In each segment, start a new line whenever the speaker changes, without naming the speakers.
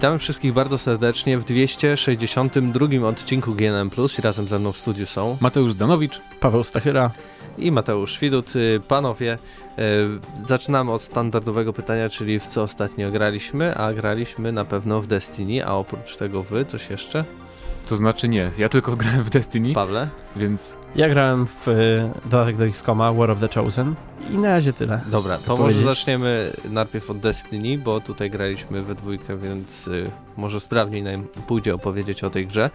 Witamy wszystkich bardzo serdecznie w 262 odcinku GNM+. I razem ze mną w studiu są
Mateusz Zdanowicz,
Paweł Stachyra
i Mateusz Widut. Y, panowie, y, zaczynamy od standardowego pytania, czyli w co ostatnio graliśmy, a graliśmy na pewno w Destiny, a oprócz tego wy, coś jeszcze?
To znaczy nie, ja tylko grałem w Destiny,
Pawle?
więc
Ja grałem w y, dodatek do XCOMa War of the Chosen i na razie tyle.
Dobra, to może zaczniemy najpierw od Destiny, bo tutaj graliśmy we dwójkę, więc y, może sprawniej nam pójdzie opowiedzieć o tej grze.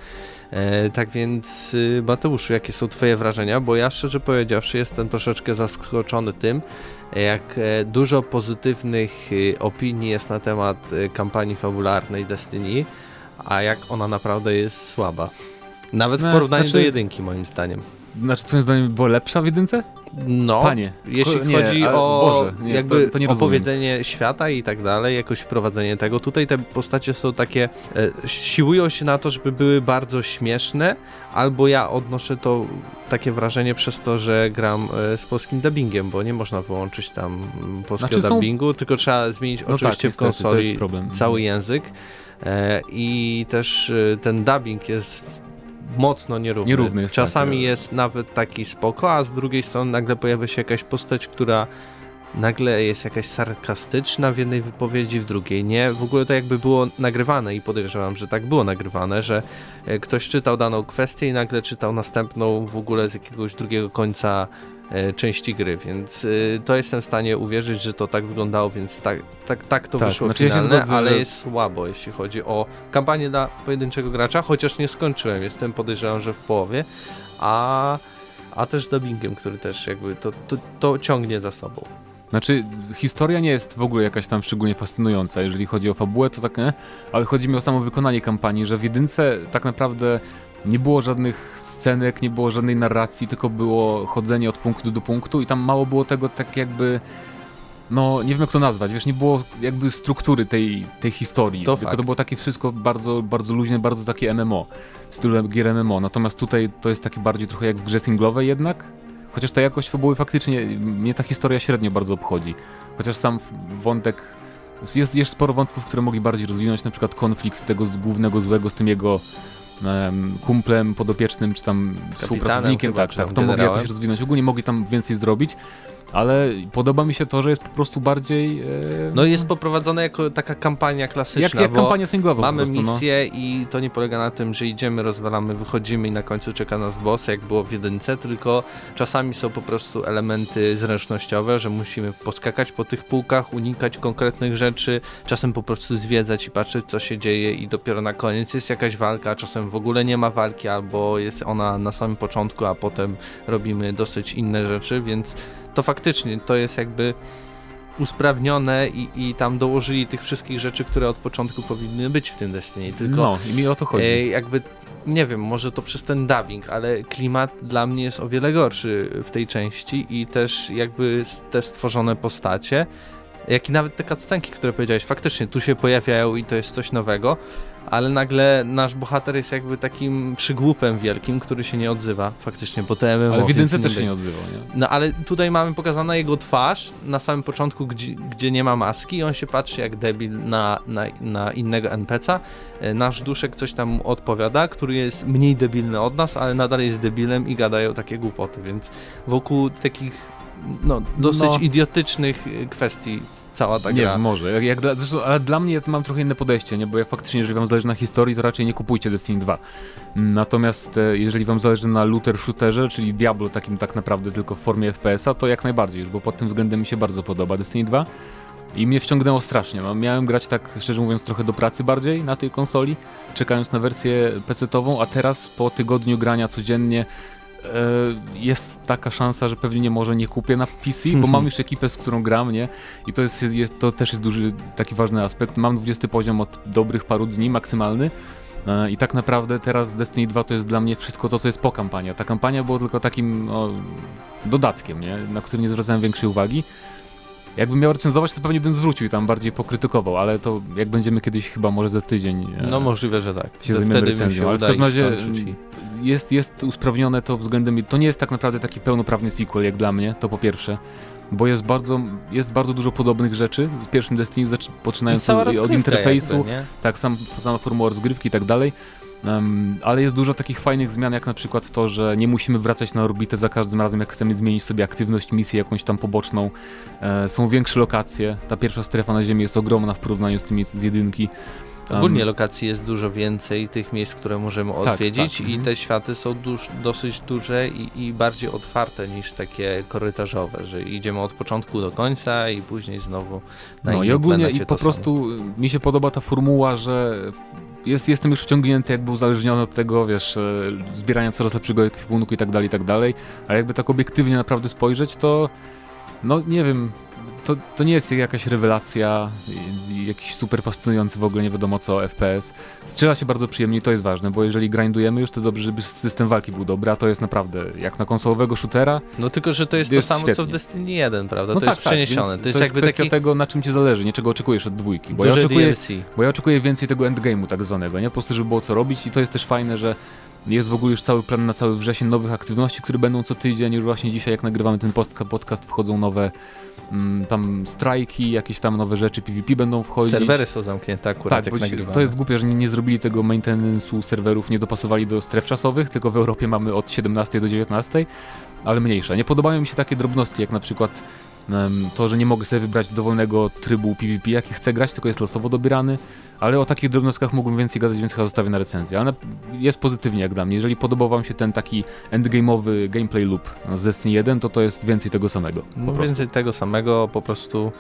E, tak więc, y, Mateuszu, jakie są twoje wrażenia? Bo ja szczerze powiedziawszy jestem troszeczkę zaskoczony tym, jak e, dużo pozytywnych y, opinii jest na temat y, kampanii fabularnej Destiny, a jak ona naprawdę jest słaba. Nawet w
No,
porównaniu
znaczy-
do jedynki, moim zdaniem.
znaczy twoim zdaniem była lepsza w jedynce?
No,
Panie,
jeśli
nie,
chodzi o
Boże, nie,
jakby
to, to
opowiedzenie świata i tak dalej, jakoś wprowadzenie tego, tutaj te postacie są takie, e, siłują się na to, żeby były bardzo śmieszne, albo ja odnoszę to takie wrażenie przez to, że gram e, z polskim dubbingiem, bo nie można wyłączyć tam polskiego
Znaczy są-
dubbingu, tylko trzeba zmienić
No
oczywiście
tak,
w
niestety,
konsoli
problem.
cały język. E, i też e, ten dubbing jest mocno nierówny.
Nierówny jest,
Czasami
tak.
jest nawet taki spoko, a z drugiej strony nagle pojawia się jakaś postać, która nagle jest jakaś sarkastyczna w jednej wypowiedzi, w drugiej nie. W ogóle to jakby było nagrywane i podejrzewam, że tak było nagrywane, że e, ktoś czytał daną kwestię i nagle czytał następną w ogóle z jakiegoś drugiego końca części gry, więc y, to jestem w stanie uwierzyć, że to tak wyglądało, więc tak, tak, tak to
Tak,
wyszło
znaczy ja
finalne,
zgodzę,
ale
że-
jest słabo, jeśli chodzi o kampanię dla pojedynczego gracza, chociaż nie skończyłem, jestem podejrzewam, że w połowie, a, a też dubbingiem, który też jakby to, to, to ciągnie za sobą.
Znaczy, historia nie jest w ogóle jakaś tam szczególnie fascynująca, jeżeli chodzi o fabułę, to tak, nie? ale chodzi mi o samo wykonanie kampanii, że w jedynce tak naprawdę nie było żadnych scenek, nie było żadnej narracji, tylko było chodzenie od punktu do punktu i tam mało było tego tak jakby, no nie wiem jak to nazwać, wiesz, nie było jakby struktury tej, tej historii,
To
tylko
fakt.
to było takie wszystko bardzo, bardzo luźne, bardzo takie MMO, w stylu gier MMO, natomiast tutaj to jest takie bardziej trochę jak w grze singlowej jednak, Chociaż ta jakość fabuły faktycznie, mnie ta historia średnio bardzo obchodzi. Chociaż sam wątek, jest, jest sporo wątków, które mogli bardziej rozwinąć, na przykład konflikt tego z głównego złego z tym jego em, kumplem podopiecznym, czy tam współpracownikiem,
chyba,
tak, tak, to mogli jakoś rozwinąć. Ogólnie mogli tam więcej zrobić, ale podoba mi się to, że jest po prostu bardziej... E,
No jest poprowadzone jako taka kampania klasyczna,
jak, jak
bo
kampania singlowa
mamy
prostu, no.
misję i to nie polega na tym, że idziemy, rozwalamy, wychodzimy i na końcu czeka nas boss, jak było w jedynce, tylko czasami są po prostu elementy zręcznościowe, że musimy poskakać po tych półkach, unikać konkretnych rzeczy, czasem po prostu zwiedzać i patrzeć, co się dzieje i dopiero na koniec jest jakaś walka, a czasem w ogóle nie ma walki, albo jest ona na samym początku, a potem robimy dosyć inne rzeczy, więc to faktycznie to jest jakby usprawnione i, i tam dołożyli tych wszystkich rzeczy, które od początku powinny być w tym Destiny, tylko
No, i mi o to chodzi.
e, jakby nie wiem, może to przez ten dubbing, ale klimat dla mnie jest o wiele gorszy w tej części i też jakby te stworzone postacie, jak i nawet te cutscenki, które powiedziałeś, faktycznie tu się pojawiają i to jest coś nowego, ale nagle nasz bohater jest jakby takim przygłupem wielkim, który się nie odzywa faktycznie, bo to MMO,
ale w jedynce też się nie odzywał, nie?
no ale tutaj mamy pokazaną jego twarz na samym początku, gdzie, gdzie nie ma maski i on się patrzy jak debil na, na, na innego NPC'a. E, Nasz duszek coś tam odpowiada, który jest mniej debilny od nas, ale nadal jest debilem i gadają takie głupoty, więc wokół takich no, dosyć
No.
idiotycznych e, kwestii cała ta
nie
gra.
wiem, może. Jak, jak dla, zresztą, ale dla mnie mam trochę inne podejście, nie? bo ja faktycznie, jeżeli wam zależy na historii, to raczej nie kupujcie Destiny 2. Natomiast e, jeżeli wam zależy na looter shooterze, czyli Diablo takim tak naprawdę tylko w formie FPS-a, to jak najbardziej już, bo pod tym względem mi się bardzo podoba Destiny 2. I mnie wciągnęło strasznie. No, Miałem grać tak, szczerze mówiąc, trochę do pracy bardziej na tej konsoli, czekając na wersję PC-tową, a teraz po tygodniu grania codziennie jest taka szansa, że pewnie może nie kupię na PC, bo mam już ekipę, z którą gram, nie? I to, jest, jest, to też jest duży, taki ważny aspekt. Mam 20 poziom od dobrych paru dni, maksymalny. E, I tak naprawdę teraz Destiny 2 to jest dla mnie wszystko to, co jest po kampanii. A Ta kampania była tylko takim no, dodatkiem, nie? na który nie zwracałem większej uwagi. Jakbym miał recenzować, to pewnie bym zwrócił i tam bardziej pokrytykował, ale to jak będziemy kiedyś chyba może za tydzień. e,
No możliwe, że tak.
się
Wtedy
zajmiemy recenzją,
się
ale w każdym razie jest, jest usprawnione to względem. To nie jest tak naprawdę taki pełnoprawny sequel jak dla mnie, to po pierwsze. bo jest bardzo, jest bardzo dużo podobnych rzeczy z pierwszym Destiny, poczynając od interfejsu,
jakby,
tak, sam, sama formuła rozgrywki i tak dalej. Um, ale jest dużo takich fajnych zmian, jak na przykład to, że nie musimy wracać na orbitę za każdym razem, jak chcemy zmienić sobie aktywność misji jakąś tam poboczną. E, są większe lokacje. Ta pierwsza strefa na Ziemi jest ogromna w porównaniu z tymi z jedynki.
Ogólnie lokacji jest dużo więcej, tych miejsc, które możemy
Tak,
odwiedzić
tak,
i
mhm.
te światy są duż, dosyć duże i, i bardziej otwarte niż takie korytarzowe, że idziemy od początku do końca i później znowu na
No i ogólnie i po
samo.
prostu mi się podoba ta formuła, że jest, jestem już wciągnięty, jakby uzależniony od tego, wiesz, e, zbierania coraz lepszego ekwipunku i tak dalej, i tak dalej, a jakby tak obiektywnie naprawdę spojrzeć, to no nie wiem, to, to nie jest jakaś rewelacja, jakiś super fascynujący w ogóle, nie wiadomo co, FPS. Strzela się bardzo przyjemnie i to jest ważne, bo jeżeli grindujemy już, to dobrze, żeby system walki był dobry, a to jest naprawdę, jak na konsolowego shootera,
No tylko, że to jest,
Jest
to samo co w
świetnie.
Destiny 1, prawda?
no
to
tak,
jest przeniesione.
Tak,
to jest
to
jakby
kwestia
taki
tego, na czym ci zależy, nie czego oczekujesz od dwójki, bo ja oczekuję
DLC.
bo ja oczekuję więcej tego endgame'u tak zwanego, nie? Po prostu, żeby było co robić i to jest też fajne, że jest w ogóle już cały plan na cały wrzesień nowych aktywności, które będą co tydzień. Już właśnie dzisiaj, jak nagrywamy ten podcast, wchodzą nowe mm, tam strajki, jakieś tam nowe rzeczy, PvP będą wchodzić.
Serwery są zamknięte akurat,
Tak,
jak nagrywamy.
to jest głupie, że nie, nie zrobili tego maintenance'u serwerów, nie dopasowali do stref czasowych, tylko w Europie mamy od 17 do 19, ale mniejsza. Nie podobają mi się takie drobnostki, jak na przykład to, że nie mogę sobie wybrać dowolnego trybu PvP, jaki chcę grać, tylko jest losowo dobierany, ale o takich drobnostkach mógłbym więcej gadać, więc chyba zostawię na recenzję. Ale jest pozytywnie jak dla mnie. Jeżeli podobał wam się ten taki endgame'owy gameplay loop z Destiny 1, to to jest więcej tego samego.
No więcej tego samego, po prostu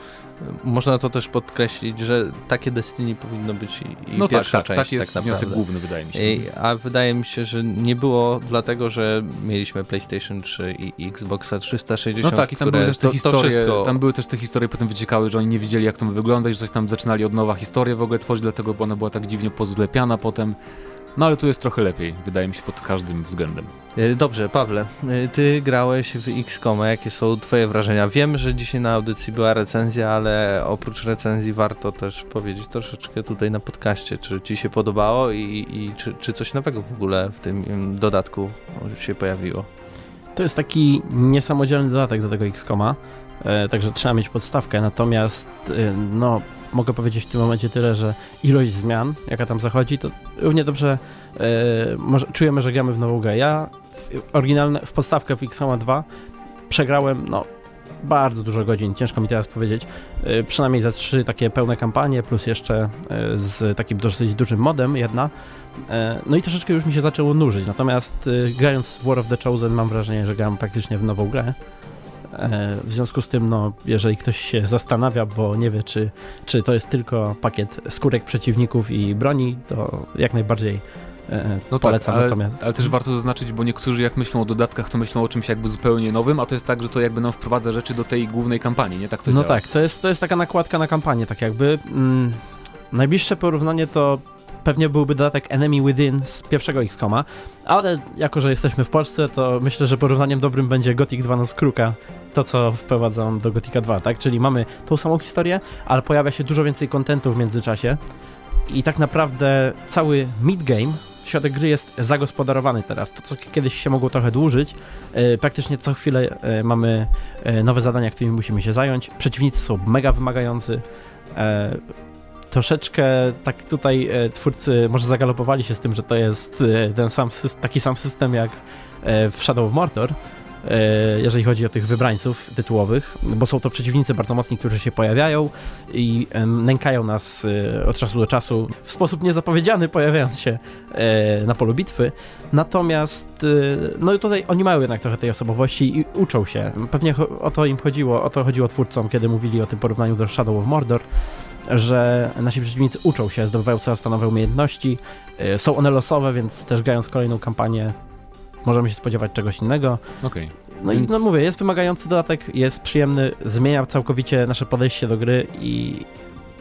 y, można to też podkreślić, że takie Destiny powinno być i, i
No tak,
pierwsza
tak,
część
tak jest
tak
wniosek główny, wydaje mi się.
Ej, A wydaje mi się, że nie było dlatego, że mieliśmy PlayStation 3 i Xboxa 360,
No tak, i tam były też te
to,
historie,
to wszystko...
tam były też te historie potem wyciekały, że oni nie wiedzieli jak to ma wyglądać, że coś tam zaczynali od nowa historię w ogóle tworzyć, dlatego bo ona była tak dziwnie pozlepiana potem. No ale tu jest trochę lepiej, wydaje mi się, pod każdym względem.
Y, Dobrze, Pawle, y, ty grałeś w XCOM, jakie są twoje wrażenia? Wiem, że dzisiaj na audycji była recenzja, ale oprócz recenzji warto też powiedzieć troszeczkę tutaj na podcaście, czy ci się podobało i, i czy, czy coś nowego w ogóle w tym ym, dodatku się pojawiło?
To jest taki niesamodzielny dodatek do tego XCOMa, e, także trzeba mieć podstawkę, natomiast e, no, mogę powiedzieć w tym momencie tyle, że ilość zmian, jaka tam zachodzi, to równie dobrze e, może, czujemy, że gramy w nową grę. Ja w, oryginalne, w podstawkę w XCOMa 2 przegrałem, no, bardzo dużo godzin, ciężko mi teraz powiedzieć, e, przynajmniej za trzy takie pełne kampanie, plus jeszcze e, z takim dosyć dużym modem jedna, No i troszeczkę już mi się zaczęło nużyć, natomiast grając w War of the Chosen mam wrażenie, że gram praktycznie w nową grę. E, W związku z tym, no, jeżeli ktoś się zastanawia, bo nie wie, czy, czy to jest tylko pakiet skórek przeciwników i broni, to jak najbardziej e,
No
polecam.
tak, ale,
natomiast
ale też warto zaznaczyć, bo niektórzy jak myślą o dodatkach, to myślą o czymś jakby zupełnie nowym, a to jest tak, że to jakby nam wprowadza rzeczy do tej głównej kampanii, nie tak to
no
działa.
tak, to jest, to jest taka nakładka na kampanię, tak jakby. Mm, najbliższe porównanie to pewnie byłby dodatek Enemy Within z pierwszego XCOMa, ale jako, że jesteśmy w Polsce, to myślę, że porównaniem dobrym będzie Gothic 2 Noc Kruka, to co wprowadza on do Gothica 2, tak? Czyli mamy tą samą historię, ale pojawia się dużo więcej kontentu w międzyczasie i tak naprawdę cały mid-game środek gry jest zagospodarowany teraz. To, co kiedyś się mogło trochę dłużyć, e, praktycznie co chwilę e, mamy e, nowe zadania, którymi musimy się zająć. Przeciwnicy są mega wymagający. Troszeczkę tak tutaj e, twórcy może zagalopowali się z tym, że to jest e, ten sam taki sam system jak e, w Shadow of Mordor, jeżeli chodzi o tych wybrańców tytułowych, bo są to przeciwnicy bardzo mocni, którzy się pojawiają i nękają nas od czasu do czasu w sposób niezapowiedziany, pojawiając się na polu bitwy. Natomiast no tutaj oni mają jednak trochę tej osobowości i uczą się. Pewnie o to im chodziło, o to chodziło twórcom, kiedy mówili o tym porównaniu do Shadow of Mordor, że nasi przeciwnicy uczą się, zdobywają coraz to nowe umiejętności. E, Są one losowe, więc też grając kolejną kampanię możemy się spodziewać czegoś innego.
Okej.
No
Więc-
i no mówię, jest wymagający dodatek, jest przyjemny, zmienia całkowicie nasze podejście do gry i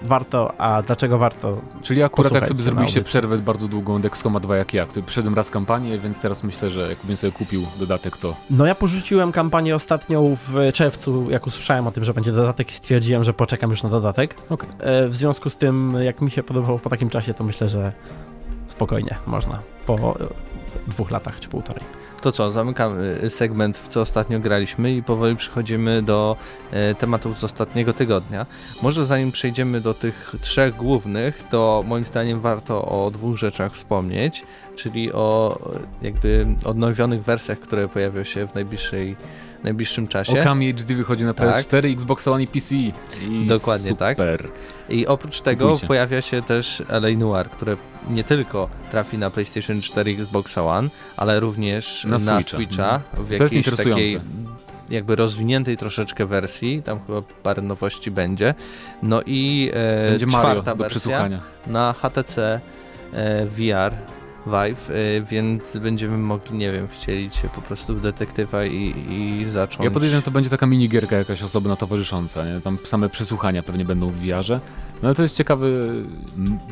warto, a dlaczego warto?
Czyli akurat jak sobie zrobiliście przerwę bardzo długą od XCOMa 2 jak ja, który przyszedłem raz kampanię, więc teraz myślę, że jakbym sobie kupił dodatek, to
No ja porzuciłem kampanię ostatnią w czerwcu, jak usłyszałem o tym, że będzie dodatek i stwierdziłem, że poczekam już na dodatek.
okej.
E, W związku z tym, jak mi się podobało po takim czasie, to myślę, że spokojnie można po e, dwóch latach czy półtorej.
To co, zamykamy segment, w co ostatnio graliśmy i powoli przechodzimy do e, tematów z ostatniego tygodnia. Może zanim przejdziemy do tych trzech głównych, to moim zdaniem warto o dwóch rzeczach wspomnieć, czyli o jakby odnowionych wersjach, które pojawią się w najbliższej najbliższym czasie.
Okami HD wychodzi na
Tak.
PS4, Xbox One i PC. I
Dokładnie tak.
super.
I oprócz tego
Kupujcie.
pojawia się też LA Noir, które nie tylko trafi na PlayStation 4 i Xbox One, ale również
Na
na,
Switcha.
Switcha, w
To jest
jakiejś
interesujące.
takiej jakby rozwiniętej troszeczkę wersji, tam chyba parę nowości będzie. No i e,
Będzie Mario
czwarta
do
wersja na HTC e, VR Vive, e, więc będziemy mogli, nie wiem, wcielić się po prostu w detektywa i, i zacząć...
Ja podejrzewam, że to będzie taka minigierka jakaś osobna towarzysząca, nie? Tam same przesłuchania pewnie będą w VR-ze. No ale to jest ciekawy,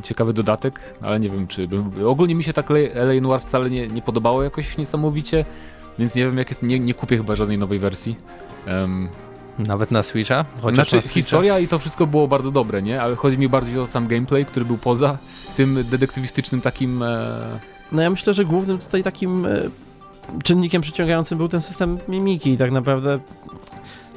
ciekawy dodatek, ale nie wiem czy... Ogólnie mi się tak LA Noir wcale nie, nie podobało jakoś niesamowicie, więc nie wiem jak jest, nie, nie kupię chyba żadnej nowej wersji. Em,
Nawet na Switcha? Chociaż
znaczy
na Switcha-
historia i to wszystko było bardzo dobre, nie? Ale chodzi mi bardziej o sam gameplay, który był poza tym detektywistycznym takim... E,
No ja myślę, że głównym tutaj takim e, czynnikiem przyciągającym był ten system mimiki i tak naprawdę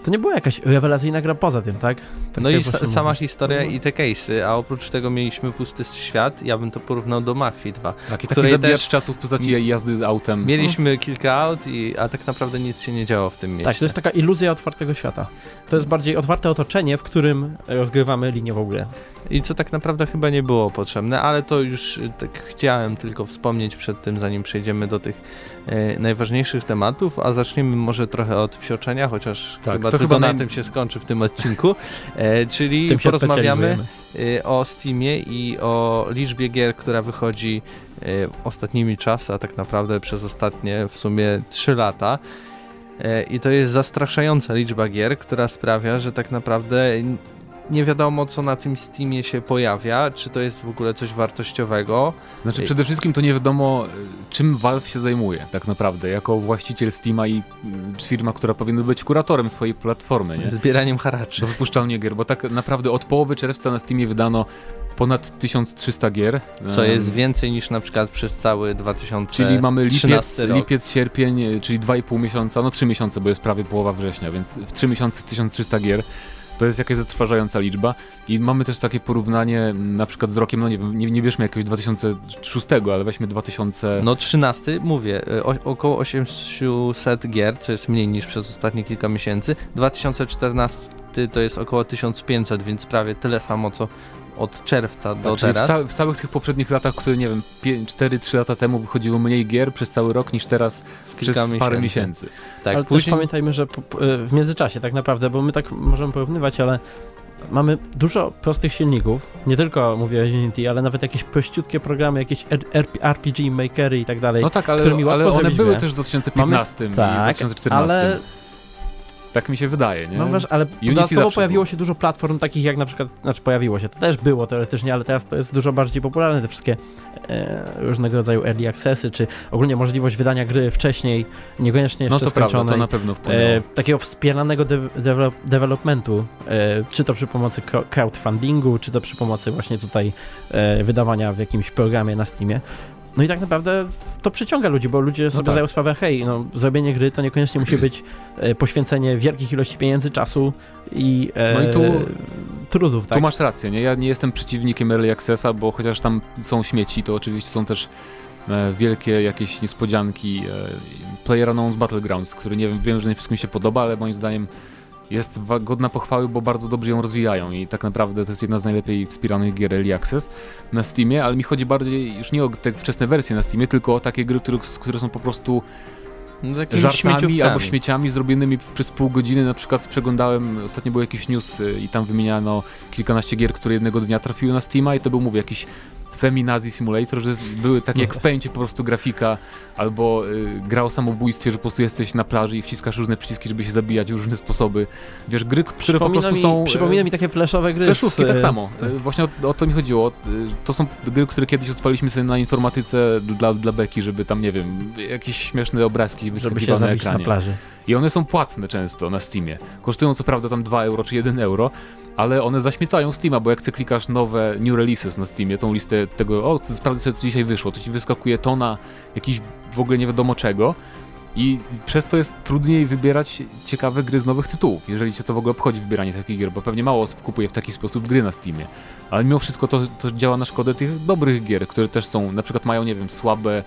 to nie była jakaś rewelacyjna gra poza tym, tak? tak
No i sa sama historia
No.
i te case'y, a oprócz tego mieliśmy pusty świat, ja bym to porównał do Mafii 2.
taki, taki
której
zabijacz
też-
czasów w postaci jazdy autem.
Mieliśmy kilka aut, i, a tak naprawdę nic się nie działo w tym mieście.
Tak, to jest taka iluzja otwartego świata. To jest bardziej otwarte otoczenie, w którym rozgrywamy liniową grę.
I co tak naprawdę chyba nie było potrzebne, ale to już tak chciałem tylko wspomnieć przed tym, zanim przejdziemy do tych najważniejszych tematów, a zaczniemy może trochę od psioczenia, chociaż
Tak,
chyba
to
tylko
chyba
na tym się skończy w tym odcinku, e, czyli porozmawiamy y, o Steamie i o liczbie gier, która wychodzi y, ostatnimi czasy, a tak naprawdę przez ostatnie w sumie 3 lata. Y, I to jest zastraszająca liczba gier, która sprawia, że tak naprawdę nie wiadomo, co na tym Steamie się pojawia, czy to jest w ogóle coś wartościowego.
Znaczy
Ej.
przede wszystkim to nie wiadomo, y, czym Valve się zajmuje tak naprawdę, jako właściciel Steama i y, firma, która powinna być kuratorem swojej platformy, nie?
Zbieraniem haraczy.
Do wypuszczalnie gier, bo tak naprawdę od połowy czerwca na Steamie wydano ponad 1300 gier.
Co jest więcej niż na przykład przez cały 2013
Czyli mamy lipiec,
rok.
lipiec, sierpień, y, czyli 2,5 miesiąca, no 3 miesiące, bo jest prawie połowa września, więc w 3 miesiące 1300 gier. To jest jakaś zatrważająca liczba. I mamy też takie porównanie m, na przykład z rokiem, no nie wiem, nie, nie bierzmy jakiegoś 2006, ale weźmy 2000...
No 13, mówię, y, o, około 800 gier, co jest mniej niż przez ostatnie kilka miesięcy. 2014 to jest około 1500, więc prawie tyle samo co od czerwca do
Tak, w,
teraz.
ca w całych tych poprzednich latach, które nie wiem, 4-3 lata temu wychodziło mniej gier przez cały rok niż teraz
w
przez parę miesięcy.
Tak,
ale też
później
pamiętajmy, że po, po, w międzyczasie tak naprawdę, bo my tak możemy porównywać, ale mamy dużo prostych silników, nie tylko mówię o Unity, ale nawet jakieś prościutkie programy, jakieś RPG, makery i tak dalej.
No tak, ale, ale one były
grę.
też w 2015 i w 2014.
ale
Tak mi się wydaje, nie?
No wiesz, ale dodatkowo pojawiło
było.
się dużo platform takich jak na przykład, znaczy pojawiło się, to też było teoretycznie, ale teraz to jest dużo bardziej popularne, te wszystkie e, różnego rodzaju early accessy, czy ogólnie możliwość wydania gry wcześniej, niekoniecznie
no
jeszcze
to prawda, to na pewno wpłynęło.
E, takiego wspieranego de develop developmentu, e, czy to przy pomocy cro- crowdfundingu, czy to przy pomocy właśnie tutaj e, wydawania w jakimś programie na Steamie. No i tak naprawdę to przyciąga ludzi, bo ludzie sobie
tak.
zdają sprawę, hej, no zrobienie gry to niekoniecznie musi być e, poświęcenie wielkich ilości pieniędzy, czasu i, e,
No i tu-
trudów, tak?
Tu masz rację, nie? Ja nie jestem przeciwnikiem Early Accessa, bo chociaż tam są śmieci, to oczywiście są też e, wielkie jakieś niespodzianki. E, PlayerUnknown's Battlegrounds, który nie wiem, wiem, że nie wszystkim się podoba, ale moim zdaniem jest godna pochwały, bo bardzo dobrze ją rozwijają i tak naprawdę to jest jedna z najlepiej wspieranych gier Early Access na Steamie, ale mi chodzi bardziej już nie o te wczesne wersje na Steamie, tylko o takie gry, które, które są po prostu
jakimiś
żartami albo śmieciami zrobionymi przez pół godziny. Na przykład przeglądałem, ostatnio był jakiś news y, i tam wymieniano kilkanaście gier, które jednego dnia trafiły na Steama i to był, mówię, jakiś Feminazi Simulator, że były takie jak w pęcie po prostu grafika, albo y, gra o samobójstwie, że po prostu jesteś na plaży i wciskasz różne przyciski, żeby się zabijać w różne sposoby. Wiesz, gry, które po prostu
mi,
są... e,
Przypomina mi takie flashowe gry.
Fleszówki
z,
tak samo.
tak.
E, Właśnie o, o to mi chodziło. E, To są gry, które kiedyś odpaliśmy sobie na informatyce dla, dla Beki, żeby tam, nie wiem, jakieś śmieszne obrazki wyskakiwały na
zabić na
ekranie.
plaży.
I one są płatne często na Steamie. Kosztują co prawda tam 2 euro czy 1 euro, ale one zaśmiecają Steama, bo jak chcę klikasz nowe new releases na Steamie, tą listę tego, o, sobie co dzisiaj wyszło, to ci wyskakuje tona jakiś w ogóle nie wiadomo czego I przez to jest trudniej wybierać ciekawe gry z nowych tytułów, jeżeli cię to w ogóle obchodzi wybieranie takich gier, bo pewnie mało osób kupuje w taki sposób gry na Steamie. Ale mimo wszystko to, to działa na szkodę tych dobrych gier, które też są, na przykład mają, nie wiem, słabe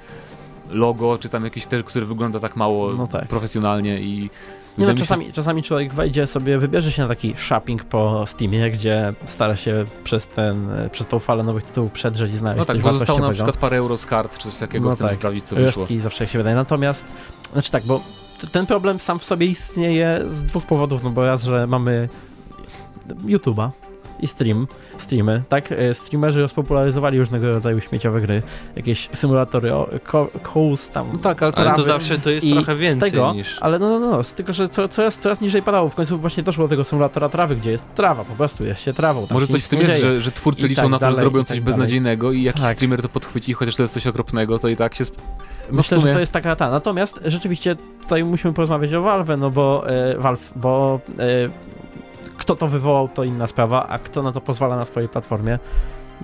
logo, czy tam jakieś też, które wygląda tak mało
No tak.
profesjonalnie i
Nie no,
mi się-
czasami, czasami człowiek wejdzie sobie, wybierze się na taki shopping po Steamie, gdzie stara się przez, ten, przez tą falę nowych tytułów przedrzeć i znaleźć
No tak, bo zostało na przykład parę euro z kart, czy coś takiego,
No
chcemy
tak.
sprawdzić, co wyszło.
Zawsze jak się wydaje. Natomiast, znaczy tak, bo ten problem sam w sobie istnieje z dwóch powodów, no bo raz, że mamy YouTube'a i stream, streamy, tak? E, Streamerzy rozpopularyzowali różnego rodzaju śmieciowe gry, jakieś symulatory, o, ko, tam.
No tak, ale to,
Ale to zawsze to jest
I
trochę
z
więcej
tego,
niż...
Ale no, no, no, z tego, że co, coraz, coraz niżej padało. W końcu właśnie doszło do tego symulatora trawy, gdzie jest trawa, po prostu jest się trawą. tam
Może coś w tym jest, że, że twórcy
I
liczą
tak
na to, że
dalej,
zrobią
i
coś
tak
beznadziejnego i jakiś
Tak.
streamer to podchwyci, chociaż to jest coś okropnego, to i tak się... sp- No
Myślę,
sumie-
że to jest taka ta. Natomiast rzeczywiście tutaj musimy porozmawiać o Valve, no bo e, Valve, bo e, kto to wywołał, to inna sprawa, a kto na to pozwala na swojej platformie,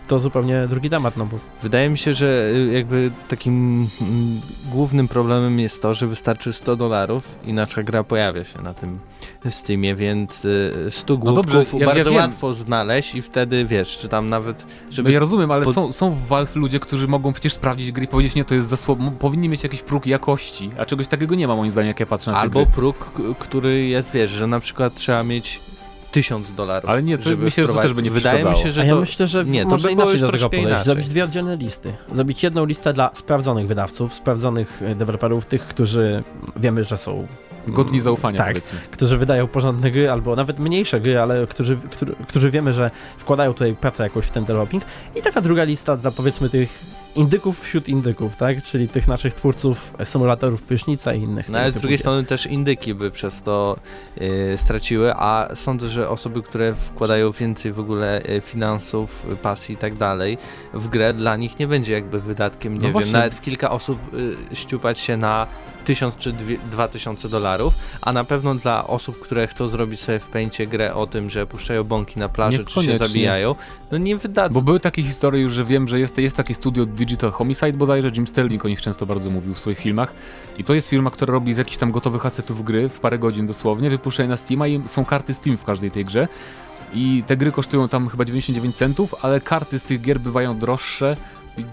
to zupełnie drugi temat, no bo
Wydaje mi się, że y, jakby takim mm, głównym problemem jest to, że wystarczy 100 dolarów i nasza gra pojawia się na tym Steamie, więc y, 100
No dobrze,
głupków
ja- ja
bardzo
wiem.
łatwo znaleźć i wtedy wiesz, czy tam nawet, żeby
No ja rozumiem, ale
pod-
są, są w Valve ludzie, którzy mogą przecież sprawdzić gry i powiedzieć, nie, to jest za słabo, powinni mieć jakiś próg jakości, a czegoś takiego nie ma moim zdaniem, jak ja patrzę na te
albo
gry.
próg, który jest, wiesz, że na przykład trzeba mieć 1000 dolarów.
Ale nie, to
żeby
myślę, że to też by nie
Wydaje mi się, że
a ja
to...
myślę, że
nie, to
można inaczej do tego podejść.
inaczej.
Zrobić dwie oddzielne listy. Zrobić jedną listę dla sprawdzonych wydawców, sprawdzonych e, deweloperów, tych, którzy wiemy, że są
Godni zaufania,
Tak.
powiedzmy.
którzy wydają porządne gry, albo nawet mniejsze gry, ale którzy, którzy, którzy wiemy, że wkładają tutaj pracę jakoś w ten developing. I taka druga lista dla powiedzmy tych indyków wśród indyków, tak? Czyli tych naszych twórców symulatorów prysznica i innych.
No ale z drugiej strony też indyki by przez to y, straciły, a sądzę, że osoby, które wkładają więcej w ogóle y, finansów, y, pasji i tak dalej w grę, dla nich nie będzie jakby wydatkiem, nie
No
wiem,
właśnie.
nawet w kilka osób y, ściupać się na 1000 czy dwie- 2000 dolarów, a na pewno dla osób, które chcą zrobić sobie w pęcie grę o tym, że puszczają bąki na plaży, czy się zabijają, no nie wydadzą.
Bo były takie historie już, że wiem, że jest, jest takie studio Digital Homicide bodajże, Jim Sterling o nich często bardzo mówił w swoich filmach. I to jest firma, która robi z jakichś tam gotowych asetów gry w parę godzin dosłownie, wypuszcza je na Steama i są karty Steam w każdej tej grze. I te gry kosztują tam chyba 99 centów, ale karty z tych gier bywają droższe.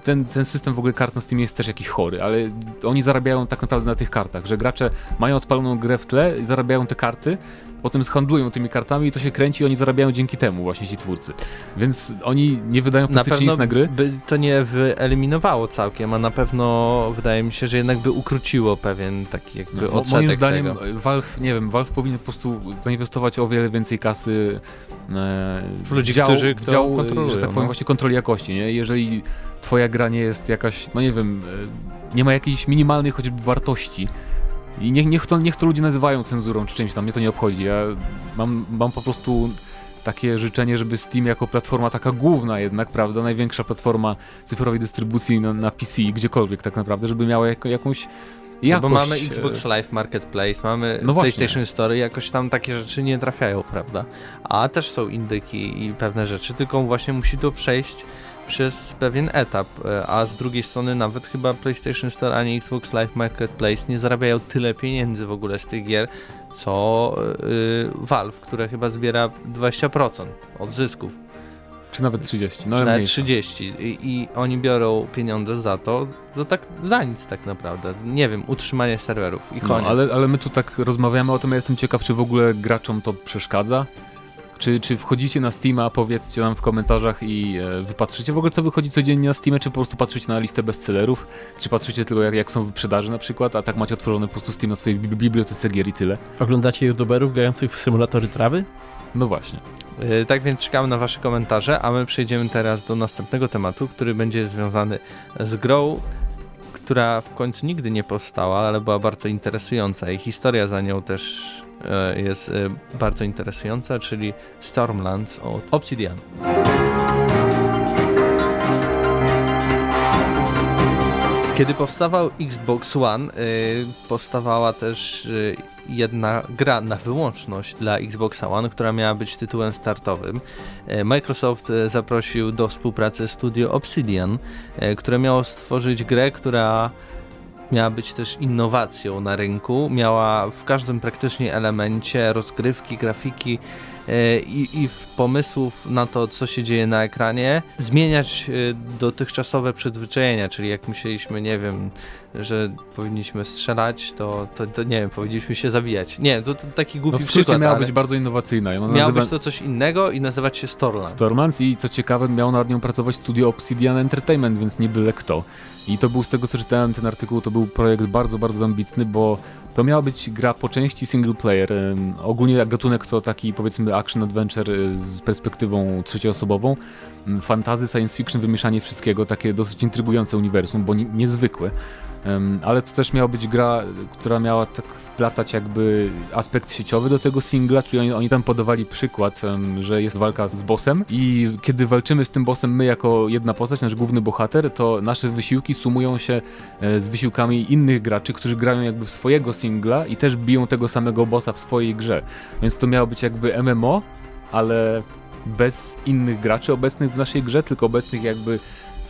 Ten, ten system w ogóle kart na Steamie jest też jakiś chory, ale oni zarabiają tak naprawdę na tych kartach, że gracze mają odpaloną grę w tle i zarabiają te karty, potem handlują tymi kartami i to się kręci i oni zarabiają dzięki temu właśnie ci twórcy. Więc oni nie wydają
na
praktycznie
pewno
nic na gry.
by to nie wyeliminowało całkiem, a na pewno wydaje mi się, że jednak by ukróciło pewien taki jakby
No,
odsetek
moim zdaniem
tego.
Valve, nie wiem, Valve powinien po prostu zainwestować o wiele więcej kasy e,
W ludzi,
dział,
którzy
w dział, że tak powiem,
no.
właśnie kontroli jakości, nie? Jeżeli twoja gra nie jest jakaś, no nie wiem, e, nie ma jakiejś minimalnej choćby wartości i niech, niech, to, niech to ludzie nazywają cenzurą czy czymś tam, mnie to nie obchodzi. Ja mam, mam po prostu takie życzenie, żeby Steam jako platforma taka główna jednak, prawda, największa platforma cyfrowej dystrybucji na, na PC, gdziekolwiek tak naprawdę, żeby miała jako, jakąś
No
jakość.
bo mamy
e,
Xbox Live Marketplace, mamy
No.
PlayStation Store, jakoś tam takie rzeczy nie trafiają, prawda? A też są indyki i pewne rzeczy, tylko właśnie musi to przejść przez pewien etap, e, a z drugiej strony nawet chyba PlayStation Store ani Xbox Live Marketplace nie zarabiają tyle pieniędzy w ogóle z tych gier, co y, Valve, które chyba zbiera 20% od zysków,
Czy nawet 30, no
czy nawet
mniejsza.
30 I, i oni biorą pieniądze za to, za, tak, za nic tak naprawdę, nie wiem, utrzymanie serwerów i
No,
koniec.
ale, ale my tu tak rozmawiamy o tym, ja jestem ciekaw, czy w ogóle graczom to przeszkadza. Czy, czy wchodzicie na Steama, powiedzcie nam w komentarzach i e, wypatrzycie w ogóle, co wychodzi codziennie na Steamie, czy po prostu patrzycie na listę bestsellerów, czy patrzycie tylko jak, jak są wyprzedaży na przykład, a tak macie otworzony po prostu Steam na swojej bibli- bibliotece gier i tyle.
Oglądacie youtuberów grających w symulatory trawy?
No właśnie.
Yy, Tak więc czekamy na Wasze komentarze, a my przejdziemy teraz do następnego tematu, który będzie związany z grą, która w końcu nigdy nie powstała, ale była bardzo interesująca i historia za nią też jest e, bardzo interesująca, czyli Stormlands od Obsidian. Kiedy powstawał Xbox One, y, powstawała też jedna gra na wyłączność dla Xboxa One, która miała być tytułem startowym. Microsoft zaprosił do współpracy studio Obsidian, które miało stworzyć grę, która miała być też innowacją na rynku, miała w każdym praktycznie elemencie rozgrywki, grafiki, i, i pomysłów na to, co się dzieje na ekranie, zmieniać e, dotychczasowe przyzwyczajenia, czyli jak myśleliśmy, nie wiem, że powinniśmy strzelać, to, to, to nie wiem, powinniśmy się zabijać. Nie, to, to taki głupi no
w
przykład.
miała być bardzo innowacyjna.
Miało nazywa... być to coś innego i nazywać się Stormlands.
Stormlands i co ciekawe, miał nad nią pracować studio Obsidian Entertainment, więc nie byle kto. I to był, z tego co czytałem ten artykuł, to był projekt bardzo, bardzo ambitny, bo to miała być gra po części single player. Ogólnie gatunek to taki powiedzmy action adventure y, z perspektywą trzecioosobową. Fantazy, science fiction, wymieszanie wszystkiego, takie dosyć intrygujące uniwersum, bo niezwykłe ale to też miała być gra, która miała tak wplatać jakby aspekt sieciowy do tego singla, czyli oni, oni tam podawali przykład, że jest walka z bossem i kiedy walczymy z tym bossem my jako jedna postać, nasz główny bohater, to nasze wysiłki sumują się e, z wysiłkami innych graczy, którzy grają jakby w swojego singla i też biją tego samego bossa w swojej grze. Więc to miało być jakby MMO, ale bez innych graczy obecnych w naszej grze, tylko obecnych jakby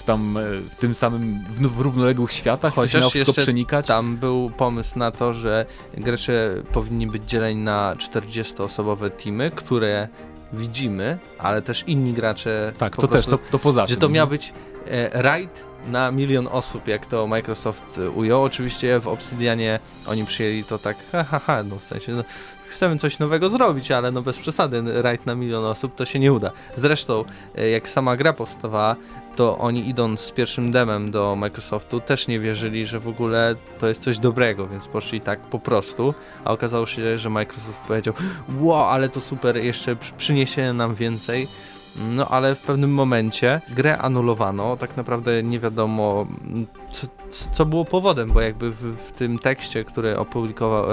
w tam e, w tym samym w, w równoległych światach,
Chociaż
to wszystko przenikać.
Tam był pomysł na to, że gracze powinni być dzieleni na 40-osobowe teamy, które widzimy, ale też inni gracze.
Tak, to prostu, też, to, to poza
Że to miał być e, raid na milion osób, jak to Microsoft ujął. Oczywiście w Obsidianie oni przyjęli to tak, ha, ha, ha no w sensie, no, chcemy coś nowego zrobić, ale no bez przesady, raid na milion osób to się nie uda. Zresztą, e, jak sama gra powstawała, to oni idąc z pierwszym demem do Microsoftu też nie wierzyli, że w ogóle to jest coś dobrego, więc poszli tak po prostu, a okazało się, że Microsoft powiedział wow, ale to super, jeszcze przyniesie nam więcej. No ale w pewnym momencie grę anulowano, tak naprawdę nie wiadomo co, co było powodem, bo jakby w, w, tym tekście, który opublikował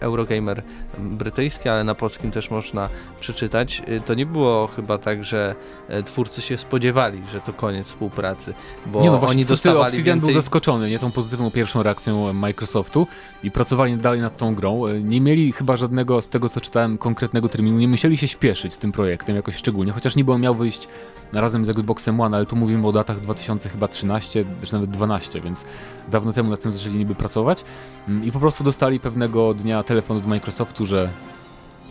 Eurogamer brytyjski, ale na polskim też można przeczytać, y, to nie było chyba tak, że e, twórcy się spodziewali, że to koniec współpracy, bo
nie no, właśnie
oni dostawali
Obsidian
więcej...
był zaskoczony, nie tą pozytywną pierwszą reakcją Microsoftu i pracowali dalej nad tą grą. E, nie mieli chyba żadnego, z tego co czytałem, konkretnego terminu, nie musieli się śpieszyć z tym projektem jakoś szczególnie, chociaż niby on miał wyjść razem z Xboxem One, ale tu mówimy o datach 2013 czy nawet 12, więc dawno temu nad tym zaczęli niby pracować mm, i po prostu dostali pewnego dnia telefon od Microsoftu, że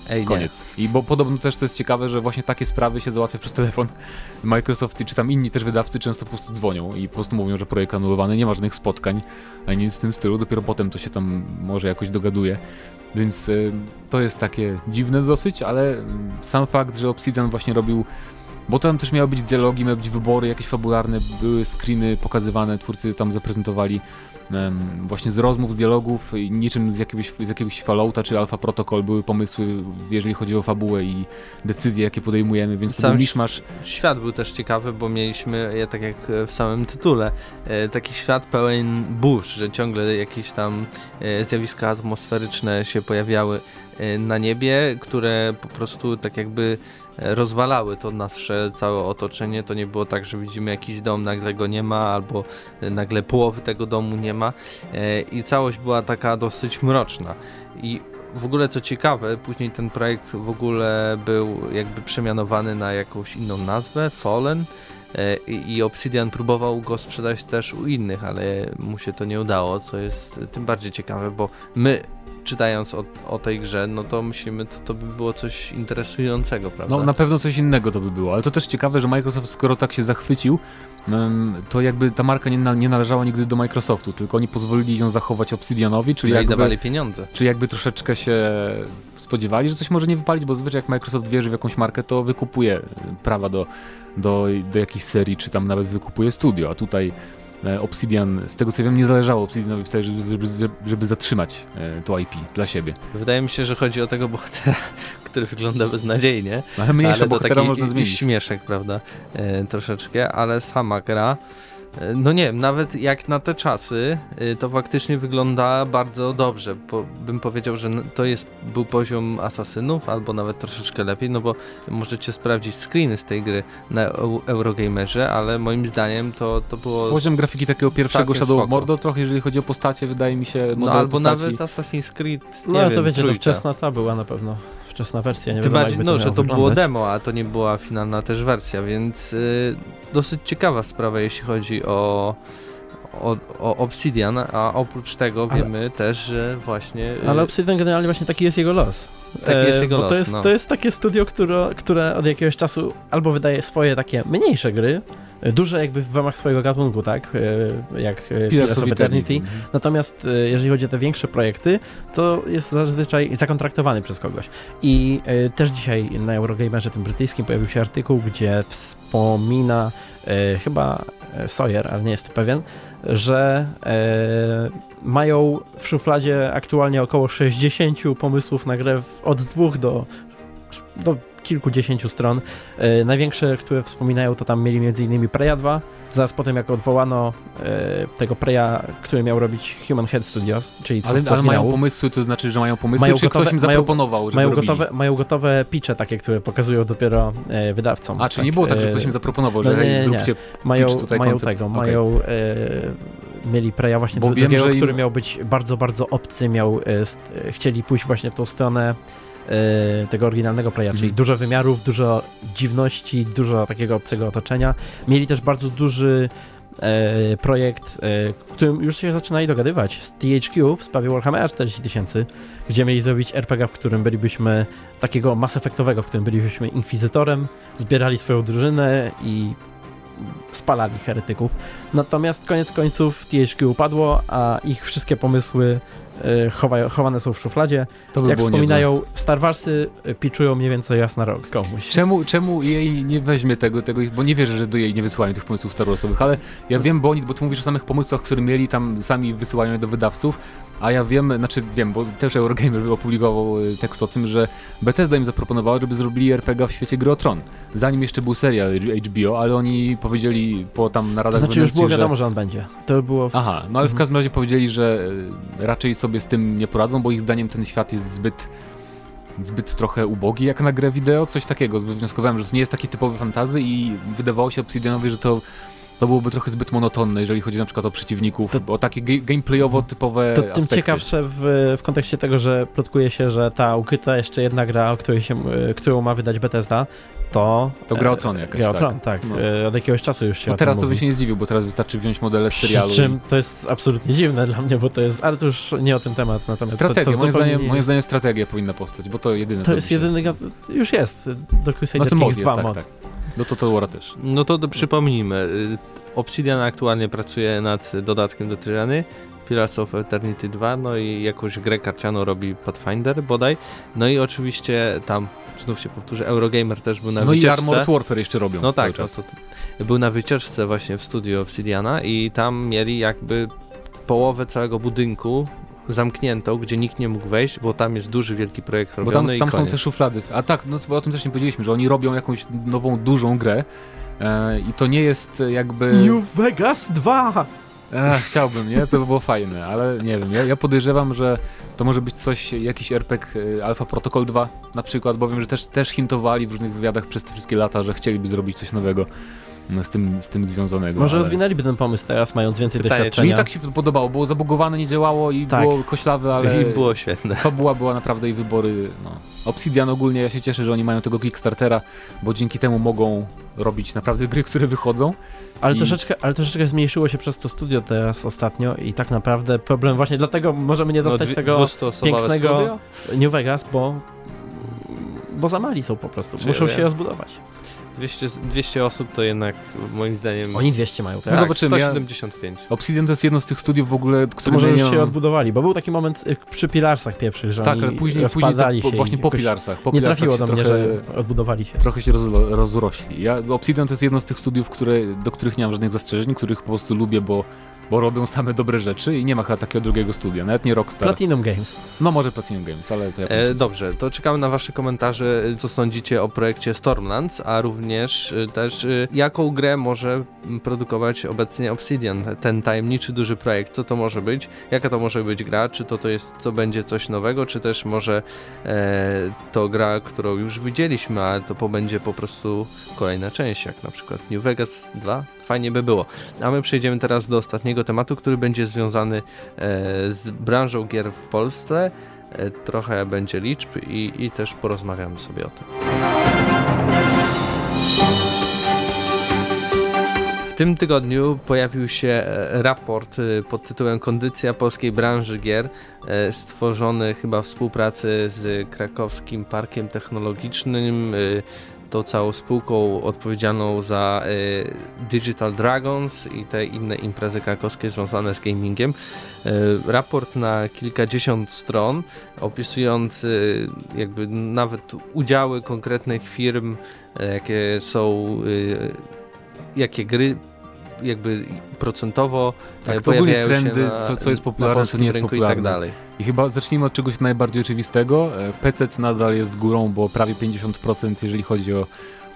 Ej, koniec. Nie. I bo podobno też to jest ciekawe, że właśnie takie sprawy się załatwia przez telefon. Microsoft czy tam inni też wydawcy często po prostu dzwonią i po prostu mówią, że projekt anulowany, nie ma żadnych spotkań, ani nic w tym stylu, dopiero potem to się tam może jakoś dogaduje. Więc y, to jest takie dziwne dosyć, ale mm, sam fakt, że Obsidian właśnie robił bo tam też miały być dialogi, miały być wybory jakieś fabularne, były screeny pokazywane, twórcy tam zaprezentowali um, właśnie z rozmów, z dialogów, niczym z jakiegoś, z jakiegoś Fallouta czy Alpha Protocol były pomysły, jeżeli chodzi o fabułę i decyzje, jakie podejmujemy, więc Sam to był miszmasz.
Świat był też ciekawy, bo mieliśmy, ja tak jak w samym tytule, e, taki świat pełen burz, że ciągle jakieś tam e, zjawiska atmosferyczne się pojawiały e, na niebie, które po prostu tak jakby rozwalały to nasze całe otoczenie. To nie było tak, że widzimy jakiś dom, nagle go nie ma, albo nagle połowy tego domu nie ma. E, I całość była taka dosyć mroczna. I w ogóle co ciekawe, później ten projekt w ogóle był jakby przemianowany na jakąś inną nazwę, Fallen. E, I Obsidian próbował go sprzedać też u innych, ale mu się to nie udało, co jest tym bardziej ciekawe, bo my czytając o, o, tej grze, no to myślimy, to, to by było coś interesującego, prawda?
No na pewno coś innego to by było, ale to też ciekawe, że Microsoft skoro tak się zachwycił, to jakby ta marka nie, nie należała nigdy do Microsoftu, tylko oni pozwolili ją zachować Obsidianowi, czyli
no
jakby,
dawali pieniądze.
Czyli jakby troszeczkę się spodziewali, że coś może nie wypalić, bo zwyczaj jak Microsoft wierzy w jakąś markę, to wykupuje prawa do, do, do jakiejś serii, czy tam nawet wykupuje studio, a tutaj Obsidian, z tego co wiem, nie zależało Obsidianowi wcale, żeby, żeby, żeby zatrzymać e, to IP dla siebie.
Wydaje mi się, że chodzi o tego bohatera, który wygląda beznadziejnie.
Ale mniejsze bohatera można zmienić.
śmieszek, prawda? E, troszeczkę, ale sama gra no nie wiem, nawet jak na te czasy, y, to faktycznie wygląda bardzo dobrze. Po, bym powiedział, że to jest był poziom Asasynów, albo nawet troszeczkę lepiej, no bo możecie sprawdzić screeny z tej gry na Eurogamerze, ale moim zdaniem to, to było...
Poziom grafiki takiego pierwszego Shadow of Mordor trochę, jeżeli chodzi o postacie, wydaje mi się,
No albo postaci. nawet Assassin's Creed,
No
ale
to wiecie,
trójka.
to wczesna ta była na pewno wczesna wersja, nie
Tym
bardziej,
no, że to
wyglądać.
było demo, a to nie była finalna też wersja, więc y, dosyć ciekawa sprawa, jeśli chodzi o, o, o Obsidian, a oprócz tego
Ale-
wiemy też, że właśnie... y,
Ale Obsidian generalnie właśnie taki jest jego los.
Taki jest
E,
jego
bo
los,
To jest,
no.
to jest takie studio, które, które od jakiegoś czasu albo wydaje swoje takie mniejsze gry, e, duże jakby w ramach swojego gatunku, tak? E, Jak Pillars of Eternity.
Mhm.
Natomiast jeżeli chodzi o te większe projekty, to jest zazwyczaj zakontraktowany przez kogoś. I też dzisiaj na Eurogamerze tym brytyjskim pojawił się artykuł, gdzie wspomina chyba Sawyer, ale nie jest pewien, że mają w szufladzie aktualnie około 60 pomysłów na grę od dwóch do, do kilkudziesięciu stron. E, największe, które wspominają, to tam mieli m.in. Preya 2, zaraz potem jak odwołano e, tego Preya, który miał robić Human Head Studios, czyli
Ale, ale mają pomysły, to znaczy, że mają pomysły,
Mają
czy
gotowe-
ktoś im
mają-
zaproponował, żeby
mają
robili?
gotowe, mają gotowe pitche takie, które pokazują dopiero e, wydawcom.
A, czyli nie było tak, że ktoś im zaproponował,
no
że
nie,
hej,
nie, nie.
zróbcie
mają,
pitch tutaj
mają
koncept.
tego,
Okej.
mają mieli Preya właśnie
Bo
do,
wiem,
drugiego,
im-
który miał być bardzo, bardzo obcy, miał e, e, chcieli pójść właśnie w tą stronę e, tego oryginalnego Preya, czyli
Mhm.
dużo wymiarów, dużo dziwności, dużo takiego obcego otoczenia. Mieli też bardzo duży e, projekt, e, którym już się zaczynali dogadywać z THQ w sprawie Warhammera 40 tysięcy, gdzie mieli zrobić RPG, w którym bylibyśmy takiego Mass Effectowego, w którym bylibyśmy inkwizytorem, zbierali swoją drużynę i spalali heretyków. Natomiast koniec końców THQ upadło, a ich wszystkie pomysły e, chowa, chowane są w szufladzie.
To by
Jak wspominają, Star Warsy e, pitchują mniej więcej raz na rok komuś.
niezłe. Czemu, czemu jej nie weźmie tego, tego, bo nie wierzę, że do jej nie wysyłają tych pomysłów Star Warsowych, ale ja wiem, bo oni, bo ty mówisz o samych pomysłach, które mieli tam, sami wysyłają je do wydawców, a ja wiem, znaczy wiem, bo też Eurogamer opublikował y, tekst o tym, że Bethesda im zaproponowała, żeby zrobili RPG w świecie gry Tron. Zanim jeszcze był serial HBO, ale oni powiedzieli po tam
To
naradach
znaczy już było
wewnętrznych, że-
wiadomo, że on będzie. To było w...
Aha, no ale w
Mhm.
każdym razie powiedzieli, że e, raczej sobie z tym nie poradzą, bo ich zdaniem ten świat jest zbyt zbyt trochę ubogi jak na grę wideo, coś takiego. Wnioskowałem, że to nie jest taki typowy fantazy i wydawało się Obsidianowi, że to, to byłoby trochę zbyt monotonne, jeżeli chodzi na przykład o przeciwników,
To-
o takie gameplayowo typowe
To tym
aspekty.
ciekawsze w, w kontekście tego, że plotkuje się, że ta ukryta jeszcze jedna gra, o której się, e, którą ma wydać Bethesda, to...
To gra o
e,
Tron jakaś,
Gra o
tak.
Tron, tak.
No.
E, Od jakiegoś czasu już się
No teraz
tym
to bym się nie zdziwił, bo teraz wystarczy wziąć modele z
Przy
serialu.
czym to jest absolutnie dziwne dla mnie, bo to jest, ale to już nie o tym temat.
i...
Natomiast
Strategia,
to, to
moim, zdaniem,
nie
moim zdaniem strategia powinna powstać, bo to jedyne
to jest jedyny, już jest, do Crusader
No
Kings
mod
2
jest, tak,
mod.
tak. Do Total War'a też.
No to do, przypomnijmy, y, Obsidian aktualnie pracuje nad dodatkiem do Tyrany, Pillars of Eternity 2, no i jakąś grę karcianą robi Pathfinder bodaj, no i oczywiście tam, znów się powtórzę, Eurogamer też był na
No i
wycieczce.
Armored Warfare jeszcze robią
No tak, no to był na wycieczce właśnie w studiu Obsidiana i tam mieli jakby połowę całego budynku zamkniętą, gdzie nikt nie mógł wejść, bo tam jest duży, wielki projekt
Bo
robiony
tam,
i
tam są te szuflady. A tak, no to o tym też nie powiedzieliśmy, że oni robią jakąś nową, dużą grę e, i to nie jest jakby...
New Vegas 2!
Ech, chciałbym, nie? To by było fajne, ale nie wiem, ja, ja podejrzewam, że to może być coś, jakiś RPG e, Alpha Protocol 2 na przykład, bo wiem, że też, też hintowali w różnych wywiadach przez te wszystkie lata, że chcieliby zrobić coś nowego no, z, tym, z tym związanego.
Może
ale...
rozwinęliby ten pomysł teraz, mając więcej
Pytanie, czy
Mi
doświadczenia.
tak się podobało, było zabugowane, nie działało i
Tak.
było koślawe, ale...
I było świetne.
Fabuła była naprawdę i wybory. No. Obsidian ogólnie, ja się cieszę, że oni mają tego Kickstartera, bo dzięki temu mogą robić naprawdę gry, które wychodzą.
Ale,
I-
troszeczkę, ale troszeczkę zmniejszyło się przez to studio teraz ostatnio i tak naprawdę problem właśnie dlatego możemy nie dostać
dwie-
tego
200-osobowe
pięknego
studio?
New Vegas, bo bo za mali są po prostu.
Czy
Muszą
ja
się rozbudować.
200, 200 osób to jednak moim zdaniem...
Oni 200 mają
No
teraz.
tak,
zobaczymy, ja-
175.
Obsidian to jest jedno z tych studiów w ogóle, które
może
ja
już się odbudowali, bo był taki moment y, przy Pilarsach pierwszych, że
Tak,
oni
ale później, później to,
rozpadali
po,
się
właśnie po Pilarsach. Po
Nie
Pilarsach
trafiło do mnie,
trochę,
że odbudowali się.
trochę się roz, rozrośli. Ja, Obsidian to jest jedno z tych studiów, które, do których nie mam żadnych zastrzeżeń, których po prostu lubię, bo, bo robią same dobre rzeczy i nie ma chyba takiego drugiego studia, nawet nie Rockstar.
Platinum Games.
No może Platinum Games, ale to ja
E, dobrze, to czekamy na wasze komentarze, co sądzicie o projekcie Stormlands, a również e, też e, jaką grę może produkować obecnie Obsidian, ten tajemniczy duży projekt, co to może być, jaka to może być gra, czy to, to jest, co będzie coś nowego, czy też może e, to gra, którą już widzieliśmy, a to będzie po prostu kolejna część, jak na przykład New Vegas 2, fajnie by było. A my przejdziemy teraz do ostatniego tematu, który będzie związany e, z branżą gier w Polsce, E, trochę będzie liczb i, i też porozmawiamy sobie o tym.
W
tym tygodniu pojawił się e, raport e, pod tytułem Kondycja polskiej branży gier, e, stworzony chyba w współpracy z krakowskim parkiem technologicznym, tą całą spółką odpowiedzialną za Digital Dragons i te inne imprezy krakowskie związane z gamingiem. Raport na kilkadziesiąt stron, opisujący jakby nawet udziały konkretnych firm, jakie są jakie gry jakby procentowo
tak,
e, pojawiają
trendy,
na,
co, co jest popularne, co nie jest popularne.
I tak dalej.
I chyba zacznijmy od czegoś najbardziej oczywistego. E, PC nadal jest górą, bo prawie 50% jeżeli chodzi o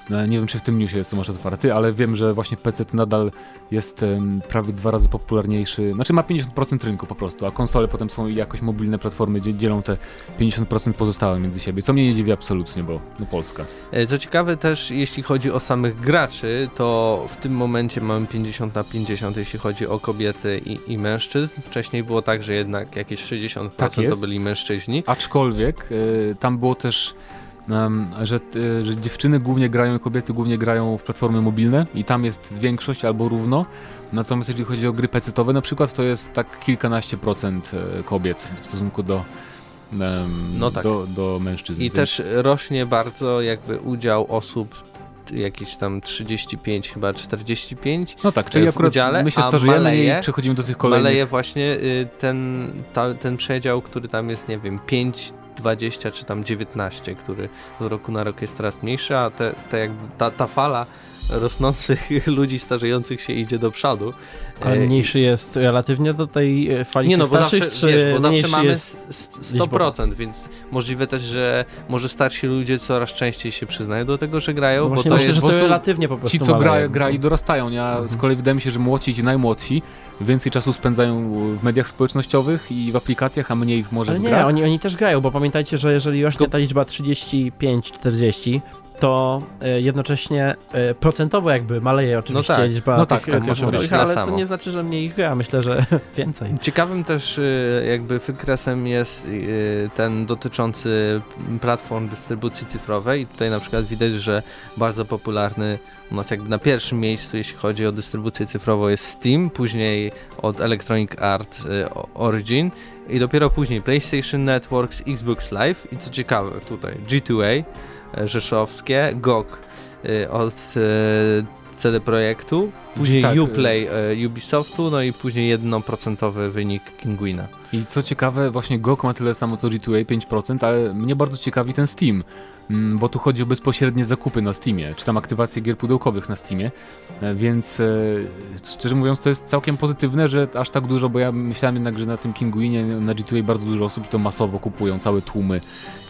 nie wiem, czy w tym newsie jest to masz otwarty, ale wiem, że właśnie PC nadal jest um, prawie dwa razy popularniejszy. Znaczy ma 50% rynku po prostu, a konsole potem są jakoś mobilne platformy, gdzie dzielą te 50% pozostałe między siebie, co mnie nie dziwi absolutnie, bo no Polska.
E, co ciekawe też, jeśli chodzi o samych graczy, to w tym momencie mamy 50 na 50, jeśli chodzi o kobiety i, i mężczyzn. Wcześniej było tak, że jednak jakieś 60% tak to byli mężczyźni.
Aczkolwiek y, tam było też że, e, że dziewczyny głównie grają, kobiety głównie grają w platformy mobilne i tam jest większość albo równo. Natomiast jeżeli chodzi o gry pecetowe na przykład, to jest tak kilkanaście procent e, kobiet w stosunku do, no tak. do, do mężczyzn.
I więc... też rośnie bardzo jakby udział osób jakieś tam 35, chyba 45.
No tak, czyli akurat udziale, my się starzejemy maleje, i przechodzimy do tych kolejnych.
Maleje właśnie y, ten, ta, ten przedział, który tam jest, nie wiem, 5 20 czy tam 19, który z roku na rok jest coraz mniejszy, a te, te jakby ta, ta fala rosnących ludzi starzejących się idzie do przodu.
Ale e, mniejszy jest relatywnie do tej e, fali
Nie no, bo zawsze, wiesz, bo zawsze mamy 100%, więc możliwe też, że może starsi ludzie coraz częściej się przyznają do tego, że grają,
no
bo
to
myślę,
jest... Że to relatywnie po prostu
Ci, co gra, grali, dorastają. Ja mhm. z kolei wydaje mi się, że młodsi ci najmłodsi więcej czasu spędzają w mediach społecznościowych i w aplikacjach, a mniej w może
Ale
w
nie,
grach.
Oni, oni też grają, bo pamiętajcie, że jeżeli rośnie ta liczba 35-40, to e, jednocześnie e, procentowo jakby maleje oczywiście no tak. liczba
no tak, tak, może
być, ale to nie znaczy, że mniej ich gra, myślę, że więcej.
Ciekawym też e, jakby wykresem jest ten dotyczący platform dystrybucji cyfrowej i tutaj na przykład widać, że bardzo popularny u nas jakby na pierwszym miejscu, jeśli chodzi o dystrybucję cyfrową jest Steam, później od Electronic Art Origin i dopiero później PlayStation Networks, Xbox Live i co ciekawe tutaj G2A rzeszowskie, GOG y, od y, CD Projektu, później tak, Uplay y, Ubisoftu, no i później jednoprocentowy wynik Kinguina.
I co ciekawe, właśnie GOG ma tyle samo co G2A, 5%, ale mnie bardzo ciekawi ten Steam, bo tu chodzi o bezpośrednie zakupy na Steamie, czy tam aktywację gier pudełkowych na Steamie, e, więc e, szczerze mówiąc to jest całkiem pozytywne, że aż tak dużo, bo ja myślałem jednak, że na tym Kinguinie, na G2A bardzo dużo osób to masowo kupują, całe tłumy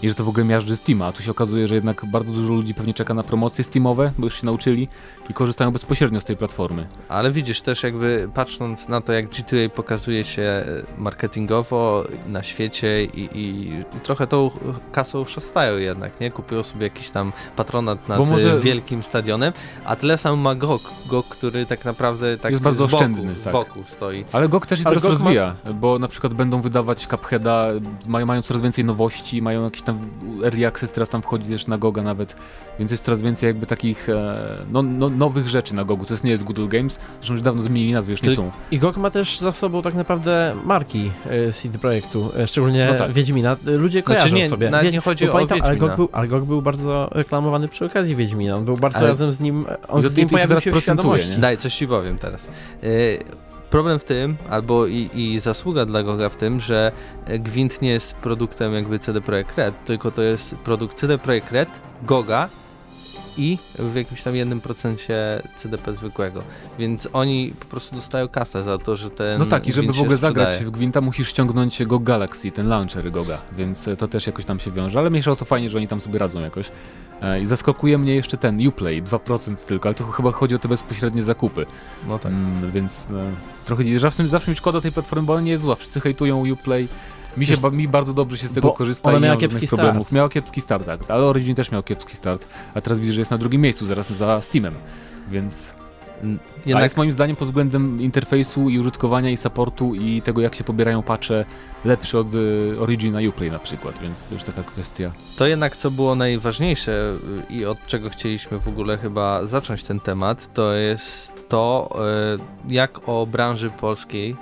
i że to w ogóle miażdży Steama, a tu się okazuje, że jednak bardzo dużo ludzi pewnie czeka na promocje Steamowe, bo już się nauczyli i korzystają bezpośrednio z tej platformy.
Ale widzisz też jakby patrząc na to, jak G2A pokazuje się marketingowo, na świecie i, i, i, trochę tą kasą szastają jednak, nie? Kupują sobie jakiś tam patronat nad może... wielkim stadionem, a tyle sam ma GOG, GOG, który tak naprawdę tak
jest bardzo
z boku,
oszczędny,
z boku tak. stoi.
Ale GOG też się teraz rozwija, ma... bo na przykład będą wydawać Cupheada, mają, mają coraz więcej nowości, mają jakiś tam early access, teraz tam wchodzi też na GOGa nawet, więc jest coraz więcej jakby takich e, no, no, nowych rzeczy na GOGu, to jest, nie jest Google Games, zresztą już dawno zmienili nazwy, już nie są.
I GOG ma też za sobą tak naprawdę marki e, CD Projektu, e, szczególnie no tak. Wiedźmina. Ludzie znaczy kojarzą znaczy nie, sobie.
Nawet nie chodzi o pamiętam,
ale GOG, był, ale GOG był bardzo reklamowany przy okazji Wiedźmina. On był bardzo ale... razem z nim, on z nim pojawił się w świadomości.
Daj, coś ci powiem teraz. Yy, problem w tym, albo i, i, zasługa dla Goga w tym, że Gwint nie jest produktem jakby CD Projekt Red, tylko to jest produkt CD Projekt Red, Goga i w jakimś tam jednym procencie CDP zwykłego. Więc oni po prostu dostają kasę za to, że ten.
No tak, i żeby w ogóle
sprzedaje.
zagrać w Gwinta, musisz ściągnąć go Galaxy, ten launcher Goga, więc to też jakoś tam się wiąże. Ale mniejsza o to fajnie, że oni tam sobie radzą jakoś. E, I zaskakuje mnie jeszcze ten Uplay, 2% tylko, ale to chyba chodzi o te bezpośrednie zakupy.
No tak. Mm,
więc no, trochę zawsze, zawsze mi szkoda tej platformy, bo ona nie jest zła. Wszyscy hejtują Uplay. Mi, się, mi bardzo dobrze się z tego korzysta i
miała kiepski problemów.
Start. Miała kiepski start, tak. Ale Origin też miał kiepski start, a teraz widzę, że jest na drugim miejscu, zaraz za Steamem, więc Jednak... A jest moim zdaniem pod względem interfejsu i użytkowania i supportu i tego jak się pobierają patche lepszy od y, Origina Uplay na przykład, więc to już taka kwestia.
To jednak co było najważniejsze y, i od czego chcieliśmy w ogóle chyba zacząć ten temat, to jest to y, jak o branży polskiej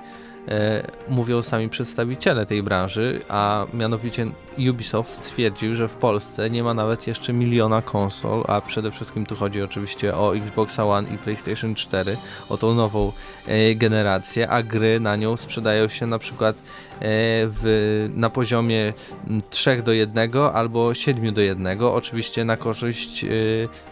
mówią sami przedstawiciele tej branży, a mianowicie Ubisoft stwierdził, że w Polsce nie ma nawet jeszcze miliona konsol, a przede wszystkim tu chodzi oczywiście o Xbox One i PlayStation 4, o tą nową e, generację, a gry na nią sprzedają się na przykład e, w, na poziomie 3 do 1 albo 7 do 1, oczywiście na korzyść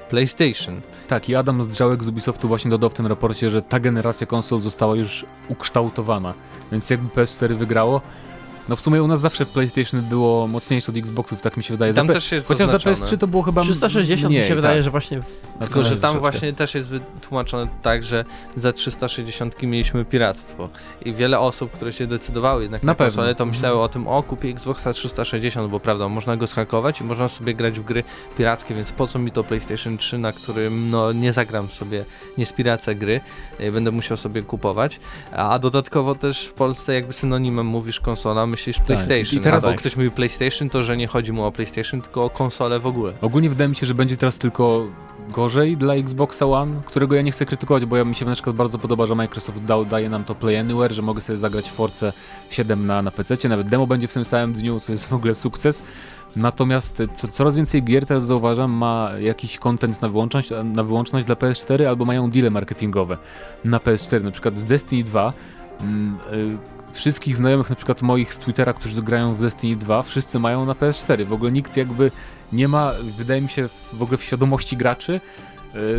PlayStation.
Tak, i Adam Zdrzałek z Ubisoftu właśnie dodał w tym raporcie, że ta generacja konsol została już ukształtowana, więc jakby PS4 wygrało, no w sumie u nas zawsze PlayStation było mocniejsze od Xboxów, tak mi się wydaje.
Tam za też jest
Chociaż zaznaczone. za PS3 to było chyba
360
mniej,
mi się wydaje, tak. że właśnie...
Tylko, że tam właśnie też jest wytłumaczone tak, że za 360 mieliśmy piractwo i wiele osób, które się decydowały jednak na, na konsolę, to myślały mhm. o tym, o kupię Xboxa 360, bo prawda, można go schakować i można sobie grać w gry pirackie, więc po co mi to PlayStation 3, na którym no nie zagram sobie, nie spiracę gry, e, będę musiał sobie kupować, a dodatkowo też w Polsce jakby synonimem mówisz konsola, myślisz tak, PlayStation. I teraz jak ktoś mówi PlayStation, to że nie chodzi mu o PlayStation, tylko o konsolę w ogóle.
Ogólnie wydaje mi się, że będzie teraz tylko gorzej dla Xboxa One, którego ja nie chcę krytykować, bo ja mi się na przykład bardzo podoba, że Microsoft dał, daje nam to Play Anywhere, że mogę sobie zagrać Force 7 na, na PC, nawet demo będzie w tym samym dniu, co jest w ogóle sukces. Natomiast co, coraz więcej gier teraz zauważam ma jakiś content na wyłączność, na wyłączność dla PS4 albo mają deale marketingowe na PS4, na przykład z Destiny 2 wszystkich znajomych, na przykład moich z Twittera, którzy grają w Destiny 2, wszyscy mają na PS4. W ogóle nikt jakby nie ma, wydaje mi się, w ogóle w świadomości graczy,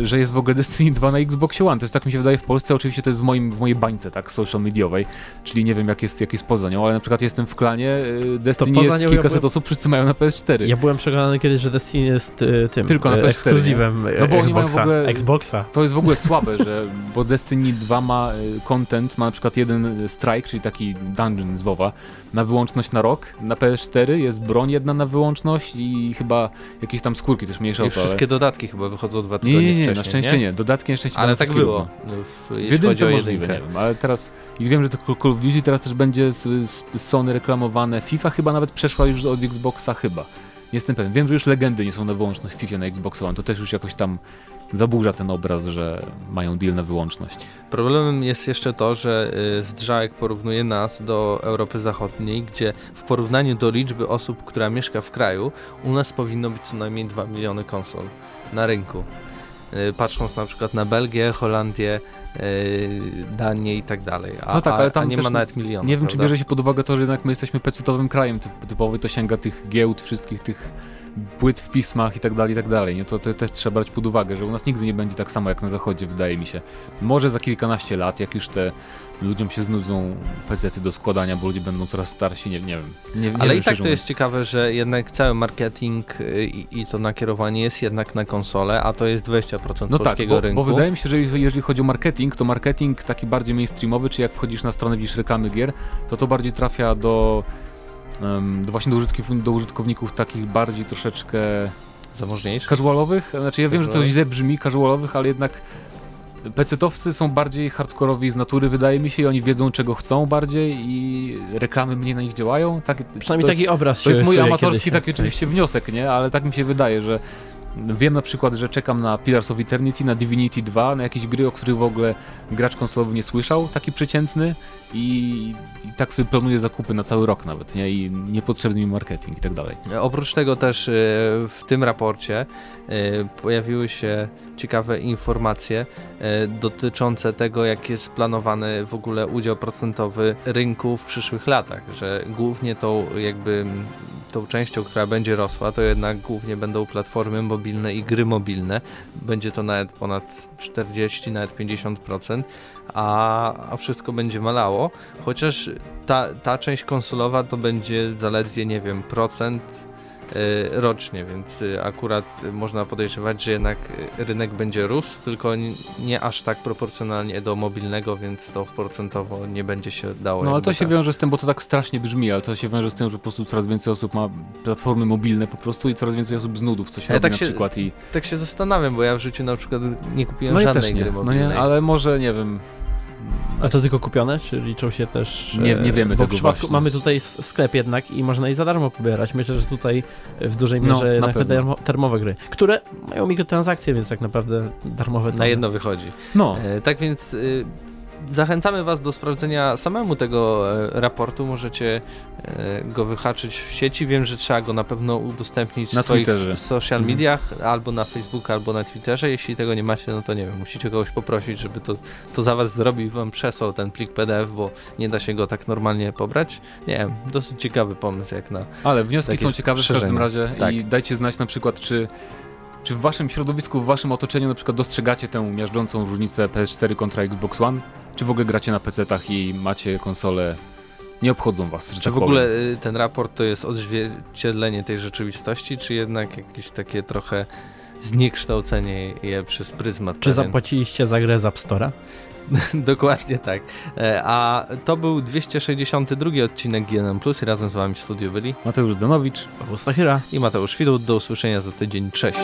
że jest w ogóle Destiny 2 na Xbox One. To jest tak mi się wydaje w Polsce, oczywiście to jest w, moim, w mojej bańce, tak, social mediowej, czyli nie wiem jak jest, jak jest poza nią, ale na przykład jestem w klanie, e, Destiny jest kilkaset ja byłem... osób, wszyscy mają na PS4.
Ja byłem przekonany kiedyś, że Destiny jest y, tym,
Tylko na PS4,
ekskluzywem
no bo
Xboxa,
w ogóle,
Xboxa.
To jest w ogóle słabe, że, bo Destiny 2 ma content, ma na przykład jeden strike, czyli taki dungeon z WoWa, na wyłączność na rok, na PS4 jest broń jedna na wyłączność i chyba jakieś tam skórki też mniejsze I
o to, wszystkie ale... dodatki chyba wychodzą dwa tygodnie
nie, nie, na szczęście nie? nie. Dodatki na szczęście
Ale tak było.
W, w jedynce możliwe, nie wiem, ale teraz i wiem, że to Call of Duty teraz też będzie z, z Sony reklamowane. FIFA chyba nawet przeszła już od Xboxa chyba. Nie jestem pewien. Wiem, że już legendy nie są na wyłączność w FIFA na Xbox One. To też już jakoś tam zaburza ten obraz, że mają deal na wyłączność.
Problemem jest jeszcze to, że y, Zdrzałek porównuje nas do Europy Zachodniej, gdzie w porównaniu do liczby osób, która mieszka w kraju, u nas powinno być co najmniej 2 miliony konsol na rynku. Y, patrząc na przykład na Belgię, Holandię, y, Danię i tak dalej. A, no tak, ale tam nie ma nawet miliona.
Nie wiem, prawda? czy bierze się pod uwagę to, że jednak my jesteśmy pecetowym krajem typowy, to sięga tych giełd, wszystkich tych płyt w pismach i tak dalej, i tak dalej. Nie? To, to też trzeba brać pod uwagę, że u nas nigdy nie będzie tak samo jak na zachodzie, wydaje mi się. Może za kilkanaście lat, jak już te ludziom się znudzą pecety do składania, bo ludzie będą coraz starsi, nie, nie wiem. Nie, nie
Ale
wiem,
i tak to jest ciekawe, że jednak cały marketing y, i, i, to nakierowanie jest jednak na konsolę, a to jest 20% no tak, polskiego tak,
bo,
rynku.
bo wydaje mi się, że jeżeli chodzi o marketing, to marketing taki bardziej mainstreamowy, czy jak wchodzisz na stronę, widzisz reklamy gier, to to bardziej trafia do do właśnie do użytkowników, do użytkowników takich bardziej troszeczkę
zamożniejszych,
casualowych. Znaczy ja wiem, że to źle brzmi, casualowych, ale jednak pecetowcy są bardziej hardkorowi z natury, wydaje mi się, i oni wiedzą, czego chcą bardziej i reklamy mniej na nich działają. Tak,
Przynajmniej taki jest, obraz
To jest mój amatorski taki oczywiście wniosek, nie? Ale tak mi się wydaje, że Wiem na przykład, że czekam na Pillars of Eternity, na Divinity 2, na jakieś gry, o których w ogóle gracz konsolowy nie słyszał, taki przeciętny i, i tak sobie planuję zakupy na cały rok nawet, nie? I niepotrzebny mi marketing i tak dalej.
Oprócz tego też y, w tym raporcie y, pojawiły się ciekawe informacje y, dotyczące tego, jak jest planowany w ogóle udział procentowy rynku w przyszłych latach, że głównie tą jakby tą częścią, która będzie rosła, to jednak głównie będą platformy mobilne i gry mobilne. Będzie to nawet ponad 40, nawet 50%, a, a wszystko będzie malało. Chociaż ta, ta część konsolowa to będzie zaledwie, nie wiem, procent rocznie, więc akurat można podejrzewać, że jednak rynek będzie rósł, tylko nie aż tak proporcjonalnie do mobilnego, więc to procentowo nie będzie się dało.
No ale to się tak. wiąże z tym, bo to tak strasznie brzmi, ale to się wiąże z tym, że po prostu coraz więcej osób ma platformy mobilne po prostu i coraz więcej osób z nudów coś ja robi tak na się, przykład i...
Tak się zastanawiam, bo ja w życiu na przykład nie kupiłem no żadnej
nie,
gry mobilnej.
No nie, ale może, nie wiem,
a to tylko kupione, czy liczą się też...
Nie, nie wiemy
bo
tego właśnie.
Mamy tutaj sklep jednak i można je za darmo pobierać. Myślę, że tutaj w dużej no, mierze no, darmo, darmowe gry, które mają mikrotransakcje, więc tak naprawdę darmowe...
Na jedno wychodzi. No. E, tak więc... Zachęcamy Was do sprawdzenia samemu tego e, raportu. Możecie e, go wyhaczyć w sieci. Wiem, że trzeba go na pewno udostępnić
na
w swoich
Twitterze.
social mhm. mediach, mhm. albo na Facebooku, albo na Twitterze. Jeśli tego nie macie, no to nie wiem, musicie kogoś poprosić, żeby to, to za Was zrobił i Wam przesłał ten plik PDF, bo nie da się go tak normalnie pobrać. Nie wiem, dosyć ciekawy pomysł jak na.
Ale wnioski są ciekawe w każdym razie tak. i dajcie znać na przykład, czy czy w waszym środowisku, w waszym otoczeniu na przykład dostrzegacie tę miażdżącą różnicę PS4 kontra Xbox One? Czy w ogóle gracie na PC-tach i macie konsole nie obchodzą was.
czy tak w ogóle powiem. ten raport to jest odzwierciedlenie tej rzeczywistości, czy jednak jakieś takie trochę zniekształcenie je przez pryzmat?
Czy pewien? zapłaciliście za grę z App Store'a?
Dokładnie tak. E, a to był 262 odcinek GNM Plus i razem z wami w studiu byli
Mateusz Zdanowicz,
Paweł Stachyra
i Mateusz Widut. Do usłyszenia za tydzień. Cześć.